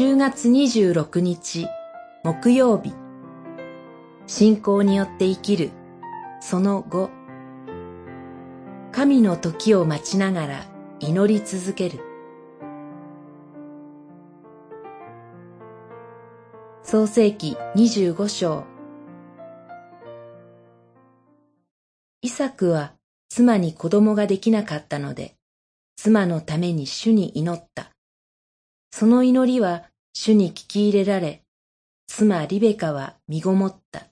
10月26日木曜日。信仰によって生きる。その後。神の時を待ちながら祈り続ける。創世記25章。イサクは妻に子供ができなかったので、妻のために主に祈った。その祈りは主に聞き入れられ、妻リベカは身ごもった。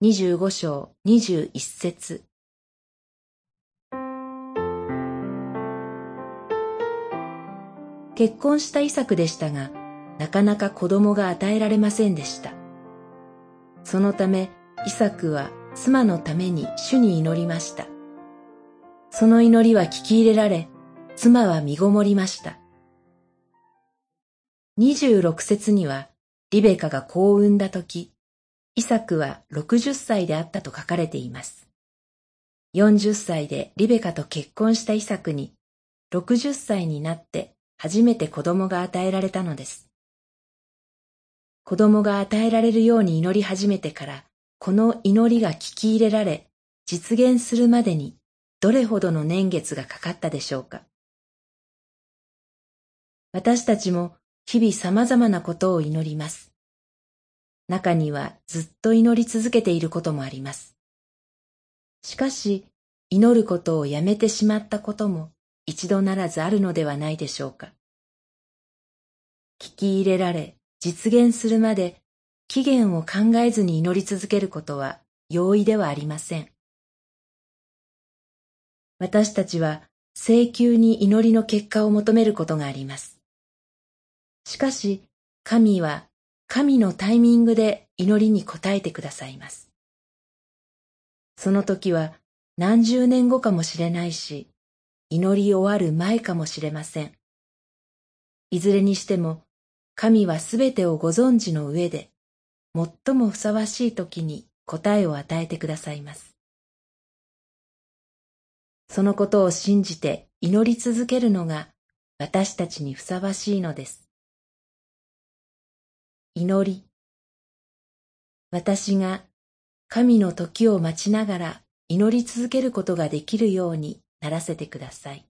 二十五章二十一節結婚したイサクでしたが、なかなか子供が与えられませんでした。そのため、イサクは妻のために主に祈りました。その祈りは聞き入れられ、妻は身ごもりました。26節には、リベカが子を産んだ時、イサクは60歳であったと書かれています。40歳でリベカと結婚したイサクに、60歳になって初めて子供が与えられたのです。子供が与えられるように祈り始めてから、この祈りが聞き入れられ、実現するまでにどれほどの年月がかかったでしょうか。私たちも日々様々なことを祈ります。中にはずっと祈り続けていることもあります。しかし、祈ることをやめてしまったことも一度ならずあるのではないでしょうか。聞き入れられ、実現するまで期限を考えずに祈り続けることは容易ではありません。私たちは請求に祈りの結果を求めることがあります。しかし、神は神のタイミングで祈りに応えてくださいます。その時は何十年後かもしれないし、祈り終わる前かもしれません。いずれにしても、神はすべてをご存知の上で、最もふさわしい時に答えを与えてくださいます。そのことを信じて祈り続けるのが私たちにふさわしいのです。祈り。私が神の時を待ちながら祈り続けることができるようにならせてください。